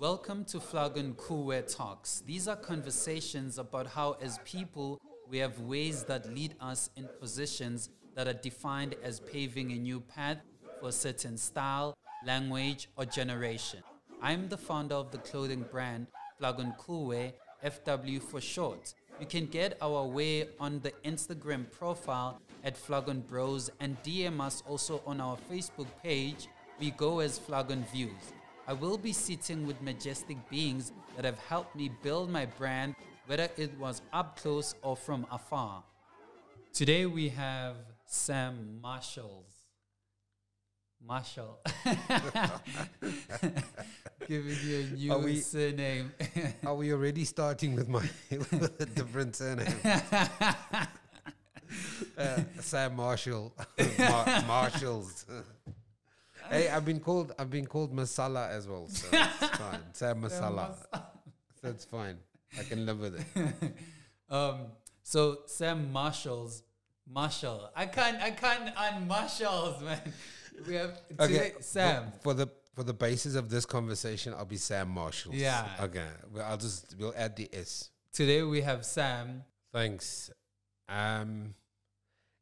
Welcome to Flagon Kuwe Talks. These are conversations about how, as people, we have ways that lead us in positions that are defined as paving a new path for a certain style, language, or generation. I'm the founder of the clothing brand Flagon Kuwe, FW for short. You can get our way on the Instagram profile at Flagon Bros and DM us also on our Facebook page. We go as Flagon Views. I will be sitting with majestic beings that have helped me build my brand, whether it was up close or from afar. Today we have Sam Marshalls. Marshall. Giving you a new Are we- surname. Are we already starting with my with a different surname? uh, Samm Marshal, Mar- Marshalls. Hey, I've been called I've been called Masala as well, so it's fine. Sam Masala, so it's fine. I can live with it. Um, so Sam Marshalls, Marshall. I can't, I can't unmarshalls, man. We have today, Sam. For, for the for the basis of this conversation, I'll be Samm Marshal. Yeah. Okay. Well, I'll just we'll add the S. Today we have Sam. Thanks. Um,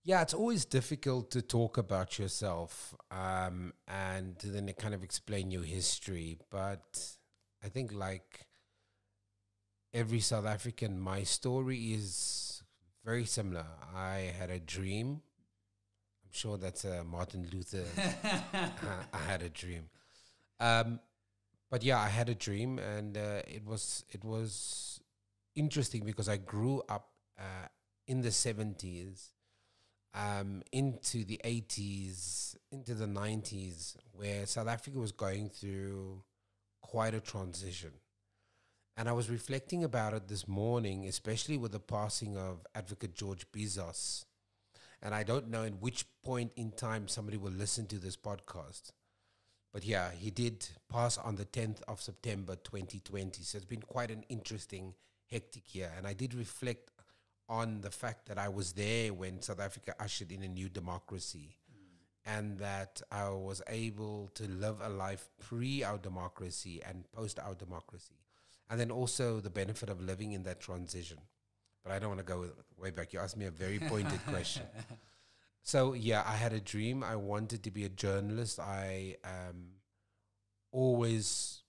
yeah, it's always difficult to talk about yourself um, and to then kind of explain your history. But I think, like every South African, my story is very similar. I had a dream. I'm sure that's a Martin Luther. I had a dream. Um, but yeah, I had a dream, and uh, it was it was interesting because I grew up uh, in the 70s, um, into the 80s, into the 90s, where South Africa was going through quite a transition. And I was reflecting about it this morning, especially with the passing of Advocate George Bizos. And I don't know in which point in time somebody will listen to this podcast. But yeah, he did pass on the 10th of September 2020. So it's been quite an interesting, hectic year. And I did reflect on the fact that I was there when South Africa ushered in a new democracy and that I was able to live a life pre our democracy and post our democracy. And then also the benefit of living in that transition. But I don't want to go way back. You asked me a very pointed question. So yeah, I had a dream. I wanted to be a journalist. I um, always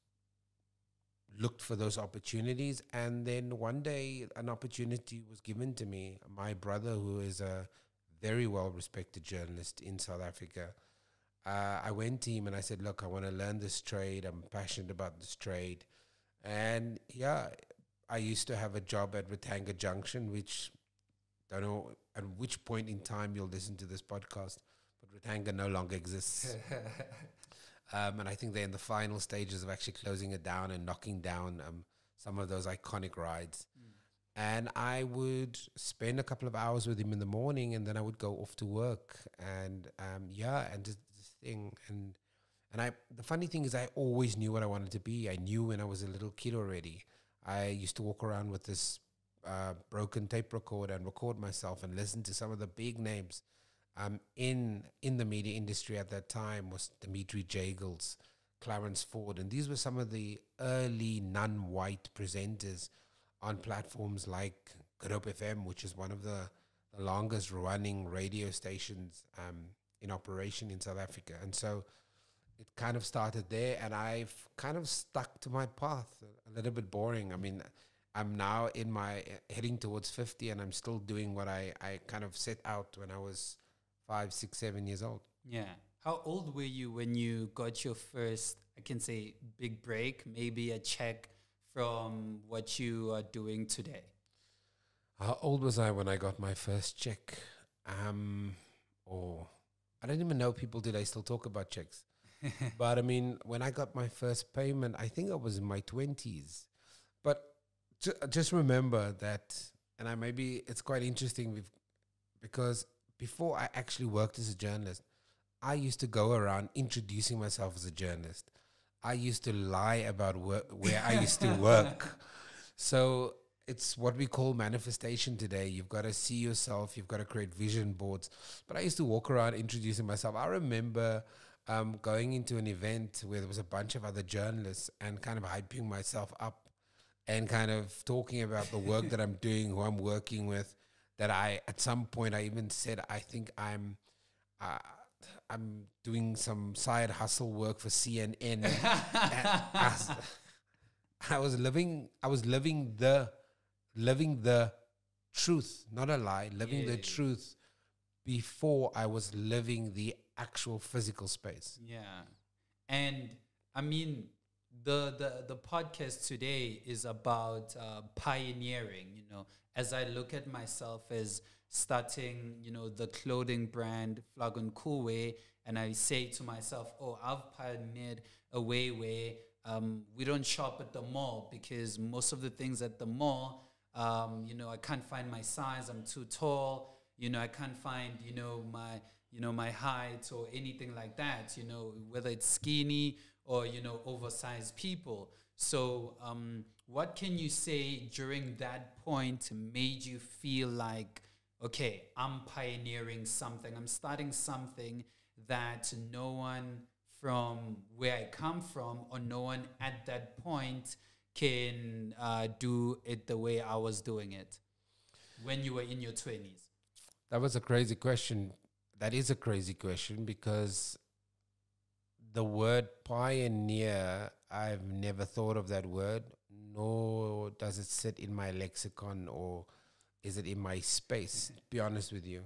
looked for those opportunities, and then one day an opportunity was given to me. My brother, who is a very well respected journalist in South Africa, uh, I went to him and I said, "Look, I want to learn this trade. I'm passionate about this trade." And yeah, I used to have a job at Ratanga Junction, which don't know at which point in time you'll listen to this podcast, but Ratanga no longer exists. um, and I think they're in the final stages of actually closing it down and knocking down um, some of those iconic rides. And I would spend a couple of hours with him in the morning, and then I would go off to work. And um, yeah, and just this thing. And and I, the funny thing is, I always knew what I wanted to be. I knew when I was a little kid already. I used to walk around with this uh, broken tape recorder and record myself and listen to some of the big names um, in in the media industry at that time was Dimitri Jagels, Clarence Ford, and these were some of the early non-white presenters on platforms like Good Hope FM, which is one of the, the longest running radio stations um, in operation in South Africa, and so it kind of started there, and I've kind of stuck to my path. A little bit boring. I mean, I'm now in my heading towards 50 and I'm still doing what I, I kind of set out when I was five, six, seven years old. Yeah. How old were you when you got your first, I can say, big break, maybe a check from what you are doing today? How old was I when I got my first check? Um, or I don't even know people today still talk about checks. but I mean, when I got my first payment, I think I was in my 20s. But ju- just remember that, and I maybe it's quite interesting with, because before I actually worked as a journalist, I used to go around introducing myself as a journalist. I used to lie about wor- where I used to work. So it's what we call manifestation today. You've got to see yourself, you've got to create vision boards. But I used to walk around introducing myself. I remember um, going into an event where there was a bunch of other journalists and kind of hyping myself up and kind of talking about the work that I'm doing, who I'm working with. That I, at some point, I even said, I think I'm, uh, I'm doing some side hustle work for CNN. I, was, I was living, I was living the, living the truth, not a lie, living yeah. the truth before I was living the actual physical space. Yeah. And I mean, the, the, the podcast today is about uh, pioneering, you know, as I look at myself as starting, you know, the clothing brand Flagon Coolway, and I say to myself, oh, I've pioneered a way where um, we don't shop at the mall because most of the things at the mall, um, you know, I can't find my size, I'm too tall, you know, I can't find, you know, my you know, my height or anything like that, you know, whether it's skinny or, you know, oversized people. So, um, what can you say during that point made you feel like, okay, I'm pioneering something, I'm starting something that no one from where I come from or no one at that point can uh, do it the way I was doing it when you were in your 20s? That was a crazy question that is a crazy question because the word pioneer, I've never thought of that word, nor does it sit in my lexicon or is it in my space, be honest with you.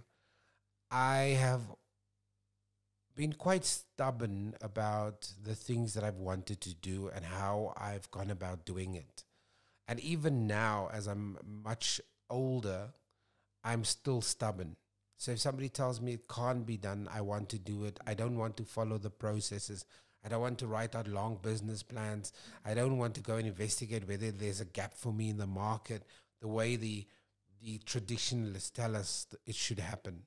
I have been quite stubborn about the things that I've wanted to do and how I've gone about doing it. And even now, as I'm much older, I'm still stubborn. So if somebody tells me it can't be done, I want to do it. I don't want to follow the processes. I don't want to write out long business plans. I don't want to go and investigate whether there's a gap for me in the market, the way the the traditionalists tell us it should happen.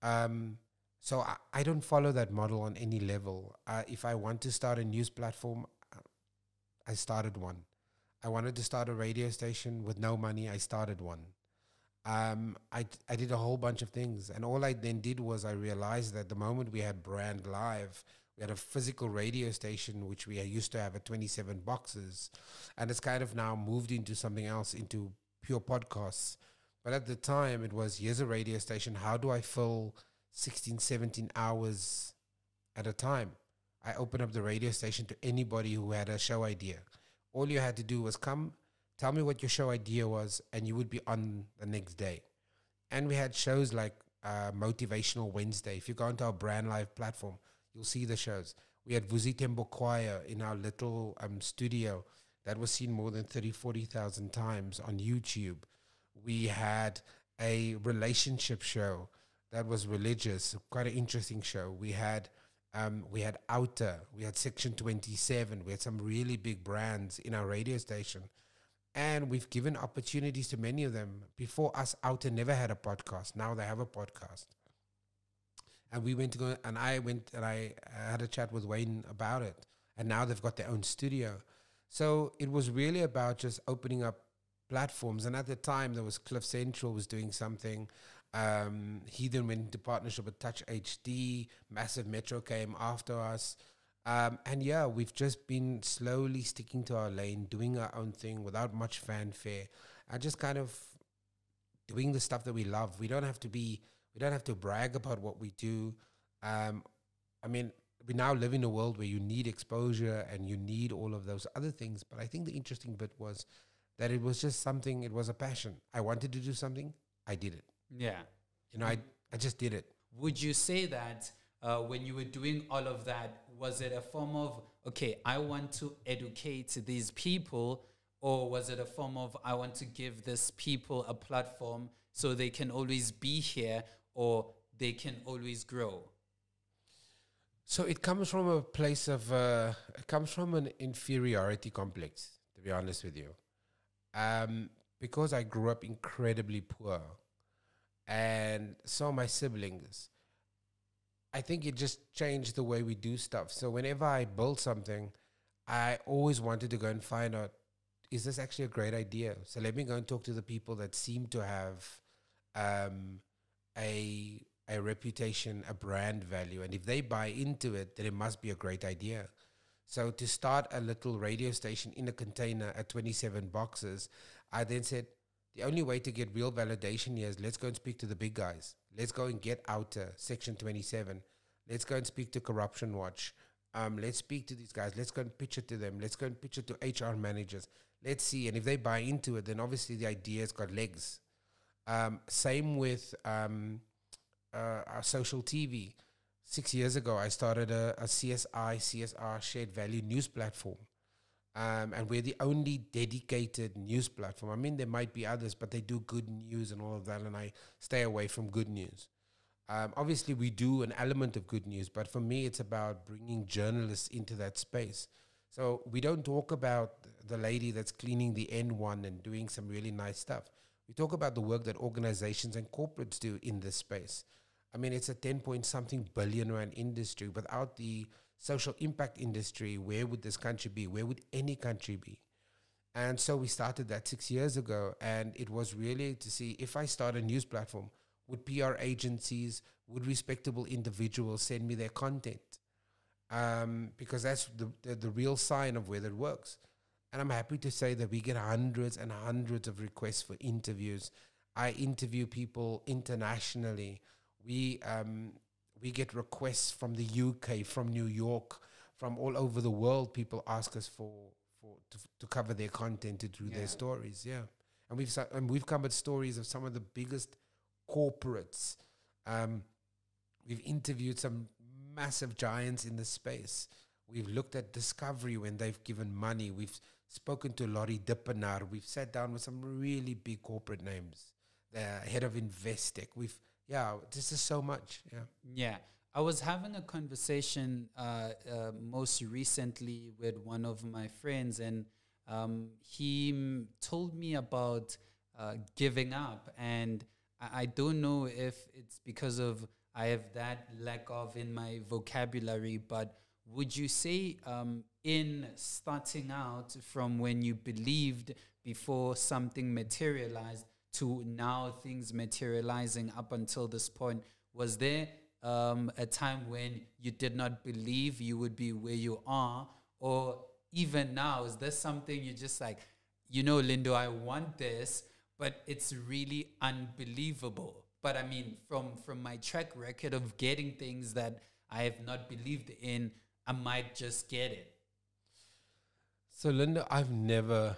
Um, so I, I, don't follow that model on any level. Uh, if I want to start a news platform, I started one. I wanted to start a radio station with no money. I started one um, I, I did a whole bunch of things. And all I then did was I realized that the moment we had Brand Live, we had a physical radio station, which we used to have at 27 boxes. And it's kind of now moved into something else, into pure podcasts. But at the time, it was here's a radio station. How do I fill 16, 17 hours at a time? I opened up the radio station to anybody who had a show idea. All you had to do was come tell me what your show idea was, and you would be on the next day. And we had shows like uh, Motivational Wednesday. If you go onto our Brand Live platform, you'll see the shows. We had Vusi Tembo Choir in our little um, studio that was seen more than 30, 40,000 times on YouTube. We had a relationship show that was religious, quite an interesting show. We had um, we had OUTA, we had Section 27, we had some really big brands in our radio station and we've given opportunities to many of them. Before us, OUTA never had a podcast. Now they have a podcast. And we went to go, and I went and I had a chat with Wayne about it. And now they've got their own studio. So it was really about just opening up platforms. And at the time, there was Cliff Central was doing something. Um, he then went into partnership with Touch HD. Massive Metro came after us. Um, and yeah, we've just been slowly sticking to our lane, doing our own thing without much fanfare, and just kind of doing the stuff that we love. We don't have to be, we don't have to brag about what we do. Um, I mean, we now live in a world where you need exposure and you need all of those other things. But I think the interesting bit was that it was just something. It was a passion. I wanted to do something. I did it. Yeah. You know, I I just did it. Would you say that uh, when you were doing all of that, was it a form of, okay, I want to educate these people, or was it a form of, I want to give these people a platform so they can always be here or they can always grow? So it comes from a place of, uh, it comes from an inferiority complex, to be honest with you. Um, because I grew up incredibly poor, and so my siblings, I think it just changed the way we do stuff. So whenever I build something, I always wanted to go and find out is this actually a great idea? So let me go and talk to the people that seem to have um, a a reputation, a brand value. And if they buy into it, then it must be a great idea. So to start a little radio station in a container at 27 boxes, I then said, the only way to get real validation here is let's go and speak to the big guys. Let's go and get out to Section 27. Let's go and speak to Corruption Watch. Um, let's speak to these guys. Let's go and pitch it to them. Let's go and pitch it to HR managers. Let's see. And if they buy into it, then obviously the idea's got legs. Um, same with um, uh, our social TV. Six years ago, I started a, a CSI, CSR shared value news platform. Um, and we're the only dedicated news platform. I mean, there might be others, but they do good news and all of that, and I stay away from good news. Um, obviously, we do an element of good news, but for me, it's about bringing journalists into that space. So we don't talk about the lady that's cleaning the N1 and doing some really nice stuff. We talk about the work that organizations and corporates do in this space. I mean, it's a 10 point something billion rand industry. Without the social impact industry, where would this country be? Where would any country be? And so we started that six years ago. And it was really to see if I start a news platform, would PR agencies, would respectable individuals send me their content? Um, because that's the, the, the real sign of whether it works. And I'm happy to say that we get hundreds and hundreds of requests for interviews. I interview people internationally. We um, we get requests from the UK, from New York, from all over the world. People ask us for for to, to cover their content to do yeah. their stories. Yeah, and we've and we've covered stories of some of the biggest corporates. Um, we've interviewed some massive giants in the space. We've looked at Discovery when they've given money. We've spoken to Laurie Dippenaar. We've sat down with some really big corporate names. The head of Investec. We've yeah, this is so much. Yeah. Yeah. I was having a conversation uh, uh, most recently with one of my friends, and um, he told me about uh, giving up. And I-, I don't know if it's because of I have that lack of in my vocabulary, but would you say um, in starting out from when you believed before something materialized to now things materializing up until this point, was there um, a time when you did not believe you would be where you are? Or even now, is there something you just like, you know, Lindo, I want this, but it's really unbelievable. But I mean, from from my track record of getting things that I have not believed in, I might just get it. So, Linda, I've never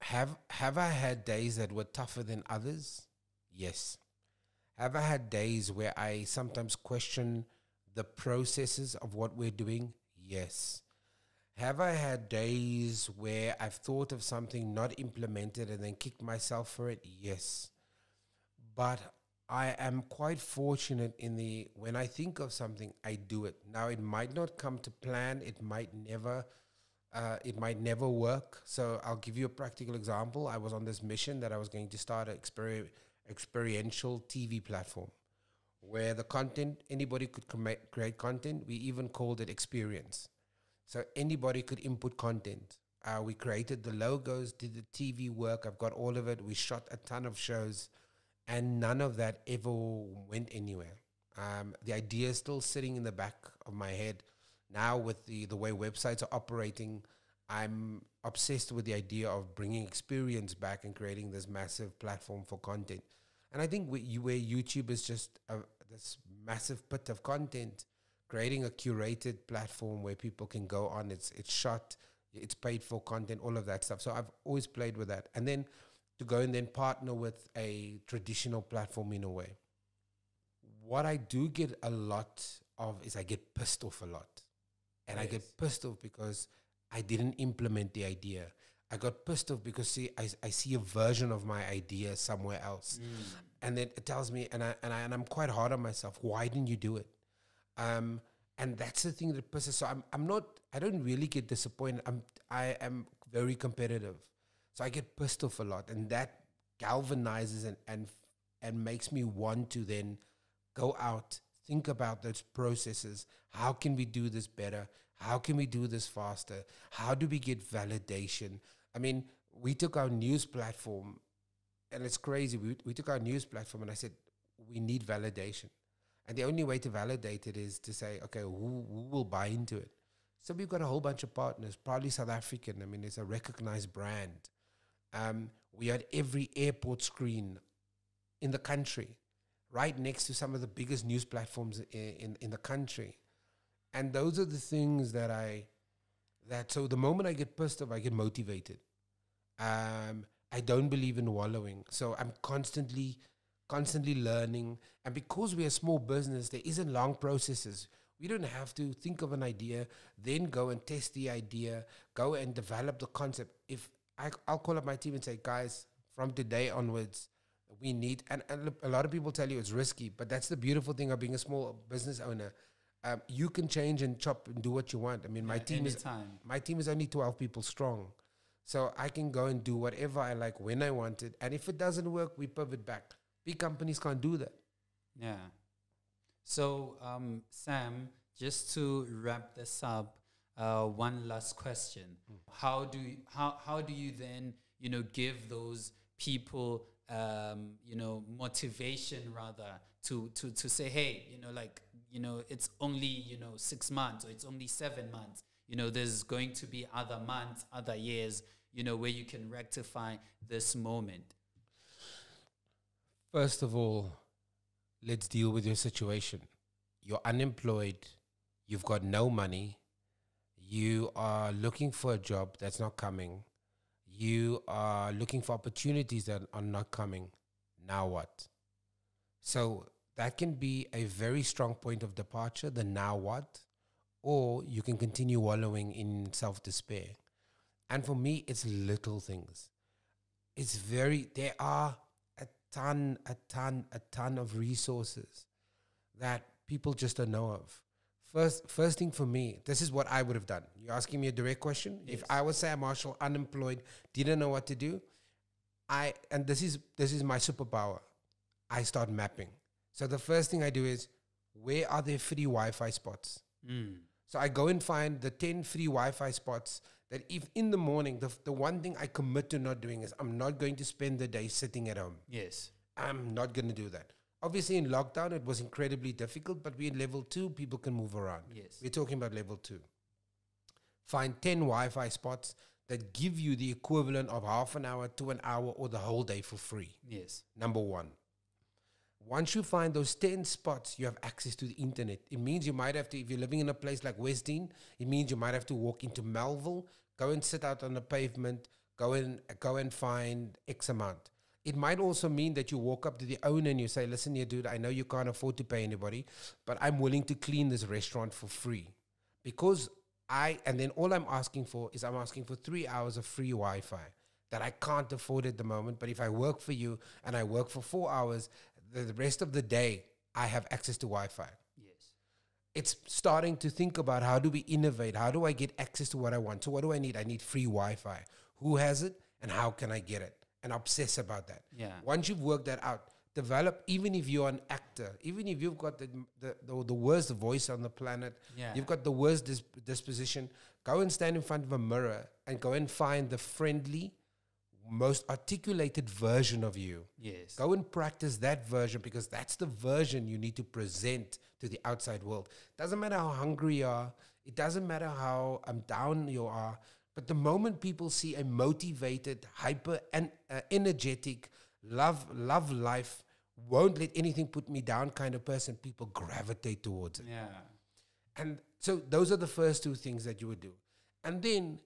have have I had days that were tougher than others? Yes. Have I had days where I sometimes question the processes of what we're doing? Yes. Have I had days where I've thought of something not implemented and then kicked myself for it? Yes. But I am quite fortunate in the when I think of something, I do it. Now it might not come to plan, it might never uh, it might never work. So I'll give you a practical example. I was on this mission that I was going to start an experi- experiential TV platform where the content anybody could com- create content. We even called it experience. So anybody could input content. Uh, we created the logos, did the TV work. I've got all of it. We shot a ton of shows and none of that ever went anywhere. Um, the idea is still sitting in the back of my head. Now, with the, the way websites are operating, I'm obsessed with the idea of bringing experience back and creating this massive platform for content. And I think where YouTube is just a, this massive pit of content, creating a curated platform where people can go on. It's it's shot, it's paid for content, all of that stuff. So I've always played with that. And then to go and then partner with a traditional platform in a way. What I do get a lot of is I get pissed off a lot. And. I get pissed off because I didn't implement the idea. I got pissed off because see I, I see a version of my idea somewhere else. Mm. And then it tells me and I and I and I'm quite hard on myself. Why didn't you do it? Um and that's the thing that pisses so I'm I'm not I don't really get disappointed. I'm I am very competitive. So I get pissed off a lot, and that galvanizes and and and makes me want to then go out, think about those processes. How can we do this better? How can we do this faster? How do we get validation? I mean, we took our news platform, and it's crazy. We we took our news platform, and I said, we need validation. And the only way to validate it is to say, okay, who, who will buy into it? So we've got a whole bunch of partners, probably South African. I mean, it's a recognized brand. Um, we had every airport screen in the country, right next to some of the biggest news platforms in, in, in the country. And those are the things that I, that so the moment I get pissed off, I get motivated. Um, I don't believe in wallowing. So I'm constantly, constantly learning. And because we're a small business, there isn't long processes. We don't have to think of an idea, then go and test the idea, go and develop the concept. If I, I'll call up my team and say, guys, from today onwards, we need, and, and a lot of people tell you it's risky, but that's the beautiful thing of being a small business owner. Um, you can change and chop and do what you want. I mean, my Yeah, team is my team is only 12 people strong. So I can go and do whatever I like when I want it. And if it doesn't work, we pivot back. Big companies can't do that. Yeah. So, um, Sam, just to wrap this up, uh, one last question: How do you, how how do you then you know give those people um, you know motivation rather to to to say, hey, you know, like you know, it's only you know six months or it's only seven months. You know, there's going to be other months, other years. You know, where you can rectify this moment. First of all, let's deal with your situation. You're unemployed, you've got no money, you are looking for a job that's not coming, you are looking for opportunities that are not coming. Now what? So that can be a very strong point of departure, the now what, or you can continue wallowing in self despair. And for me, it's little things. It's very, there are a ton, a ton, a ton of resources that people just don't know of. First, first thing for me, this is what I would have done. You're asking me a direct question. If I was Samm Marshal, unemployed, didn't know what to do, I and this is this is my superpower. I start mapping. So the first thing I do is, where are there free Wi-Fi spots? Mm. So I go and find the 10 free Wi-Fi spots that if in the morning, the, the one thing I commit to not doing is I'm not going to spend the day sitting at home. Yes. I'm not going to do that. Obviously, in lockdown, it was incredibly difficult, but we're in level two, people can move around. Yes. We're talking about level two. Find 10 Wi Fi spots that give you the equivalent of half an hour to an hour or the whole day for free. Yes. Number one. Once you find those 10 spots, you have access to the internet. It means you might have to, if you're living in a place like Westdene it means you might have to walk into Melville, go and sit out on the pavement, go and go and find X amount. It might also mean that you walk up to the owner and you say, listen here, dude, I know you can't afford to pay anybody, but I'm willing to clean this restaurant for free. Because I, and then all I'm asking for is I'm asking for three hours of free Wi Fi that I can't afford at the moment. But if I work for you and I work for four hours, the, the rest of the day, I have access to Wi Fi. Yes. It's starting to think about how do we innovate? How do I get access to what I want? So, what do I need? I need free Wi Fi. Who has it and how can I get it? And obsess about that. Yeah. Once you've worked that out, develop, even if you're an actor, even if you've got the, the, the, the worst voice on the planet, Yeah. you've got the worst dis- disposition, go and stand in front of a mirror and go and find the friendly, most articulated version of you. Yes. Go and practice that version because that's the version you need to present to the outside world. Doesn't matter how hungry you are, it doesn't matter how um, down you are, but the moment people see a motivated, hyper and uh, energetic, love love life, won't let anything put me down kind of person, people gravitate towards it. Yeah. And so those are the first two things that you would do. And then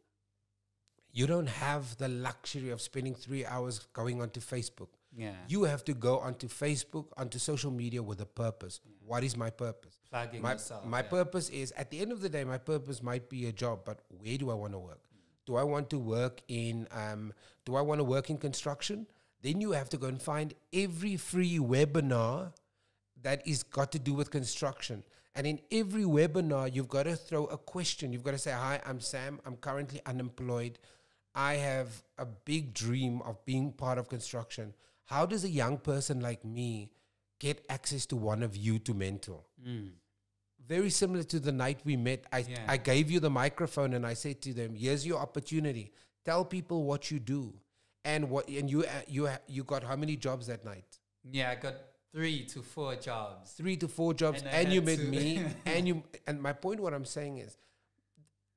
you don't have the luxury of spending three hours going onto Facebook. Yeah. You have to go onto Facebook, onto social media with a purpose. What is my purpose? Plugging My, yourself. my yeah. purpose is at the end of the day, my purpose might be a job, but where do I want to work? Do I want to work in um, do I want to work in construction? Then you have to go and find every free webinar that is got to do with construction. And in every webinar, you've got to throw a question. You've got to say, Hi, I'm Sam. I'm currently unemployed. I have a big dream of being part of construction. How does a young person like me get access to one of you to mentor? Mm. Very similar to the night we met. I, Yeah. I gave you the microphone and I said to them, Here's your opportunity. Tell people what you do. And what and you uh, you uh, you got how many jobs that night? Yeah, I got three to four jobs. three to four jobs, And and, you met to- me, and you. And my point, what I'm saying is,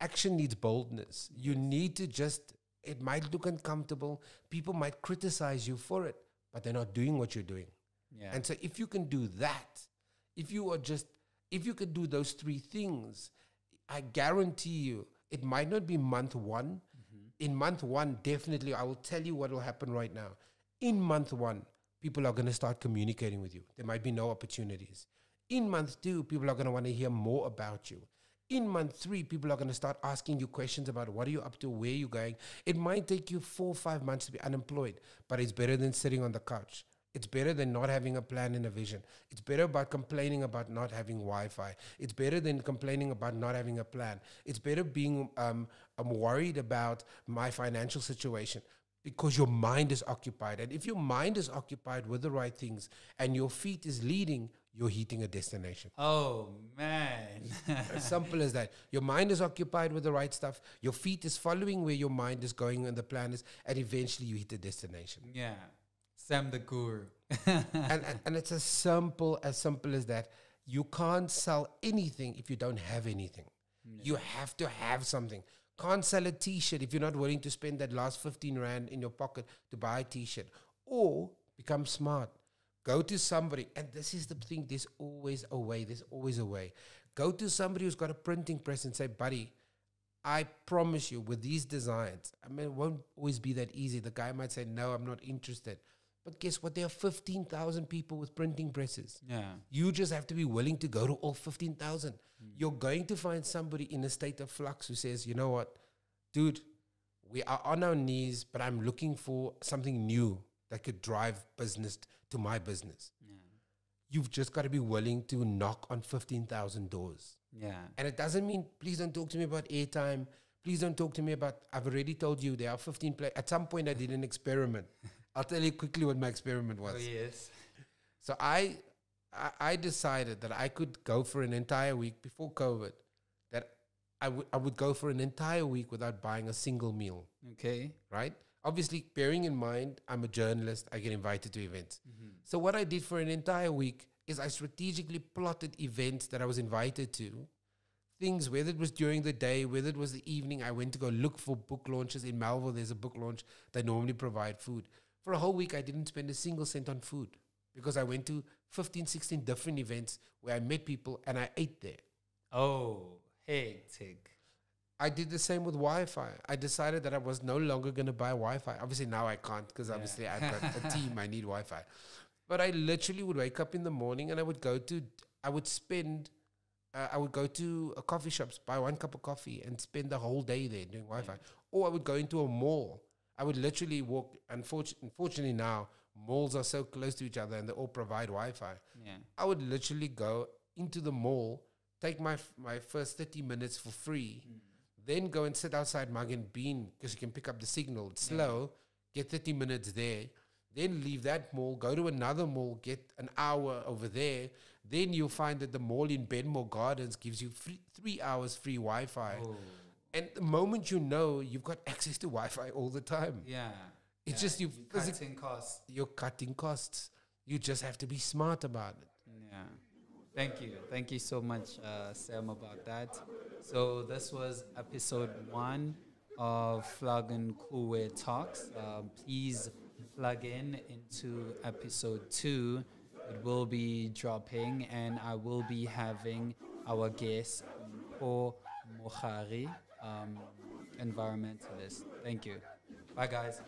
action needs boldness. You need to just. It might look uncomfortable. People might criticize you for it, but they're not doing what you're doing. Yeah. And so, if you can do that, if you are just, if you could do those three things, I guarantee you, it might not be month one. Mm-hmm. In month one, definitely, I will tell you what will happen right now. In month one, people are going to start communicating with you. There might be no opportunities. In month two, people are going to want to hear more about you. In month three, people are going to start asking you questions about what are you up to, where are you going. It might take you four or five months to be unemployed, but it's better than sitting on the couch. It's better than not having a plan and a vision. It's better about complaining about not having Wi-Fi. It's better than complaining about not having a plan. It's better being um, I'm worried about my financial situation because your mind is occupied. And if your mind is occupied with the right things and your feet is leading, you're hitting a destination. oh man. As simple as that. Your mind is occupied with the right stuff. Your feet is following where your mind is going and the plan is, and eventually you hit the destination. yeah. Sam the guru. and, and and it's as simple as simple as that. You can't sell anything if you don't have anything. You have to have something. Can't sell a T-shirt if you're not willing to spend that last fifteen rand in your pocket to buy a T-shirt. Or become smart. Go to somebody, and this is the thing. There's always a way. There's always a way. Go to somebody who's got a printing press and say, "Buddy, I promise you, with these designs, I mean, it won't always be that easy. The guy might say, No, I'm not interested. But guess what? There are 15,000 people with printing presses. Yeah. You just have to be willing to go to all 15,000. Hmm. You're going to find somebody in a state of flux who says, You know what, dude, we are on our knees, but I'm looking for something new that could drive business to my business. Yeah. You've just got to be willing to knock on 15,000 doors. Yeah. And it doesn't mean, please don't talk to me about airtime. Please don't talk to me about, I've already told you there are 15 play. At some point, I did an experiment. I'll tell you quickly what my experiment was. Oh yes. So I, I, I decided that I could go for an entire week before COVID, that I would I would go for an entire week without buying a single meal, Okay. right? Obviously, bearing in mind, I'm a journalist, I get invited to events. Mm-hmm. So what I did for an entire week is I strategically plotted events that I was invited to. Things, whether it was during the day, whether it was the evening, I went to go look for book launches. In Melville, there's a book launch. They normally provide food. For a whole week, I didn't spend a single cent on food because I went to 15, 16 different events where I met people and I ate there. Oh, hey, hectic. I did the same with Wi-Fi. I decided that I was no longer going to buy Wi-Fi. Obviously now I can't because Yeah. obviously I've got a team. I need Wi-Fi. But I literally would wake up in the morning and I would go to. I would spend. Uh, I would go to a coffee shops, buy one cup of coffee, and spend the whole day there doing Wi-Fi. Or I would go into a mall. I would literally walk. Unfortunately, unfortunately now malls are so close to each other and they all provide Wi-Fi. Yeah. I would literally go into the mall, take my f- my first 30 minutes for free, mm. then go and sit outside Mug and Bean because you can pick up the signal. It's slow, get 30 minutes there, then leave that mall, go to another mall, get an hour over there. Then you'll find that the mall in Benmore Gardens gives you free, three hours free Wi Fi. Oh. And the moment you know, you've got access to Wi Fi all the time. Yeah. It's Yeah. just you You're cutting costs. you're cutting costs. You just have to be smart about it. Yeah. Thank you. Thank you so much, uh, Sam, about that. So this was episode one of Flug and Coolware Talks. Um, please plug in into episode two. It will be dropping, and I will be having our guest, Paul Mohari, um, environment this. Thank you. Bye, guys.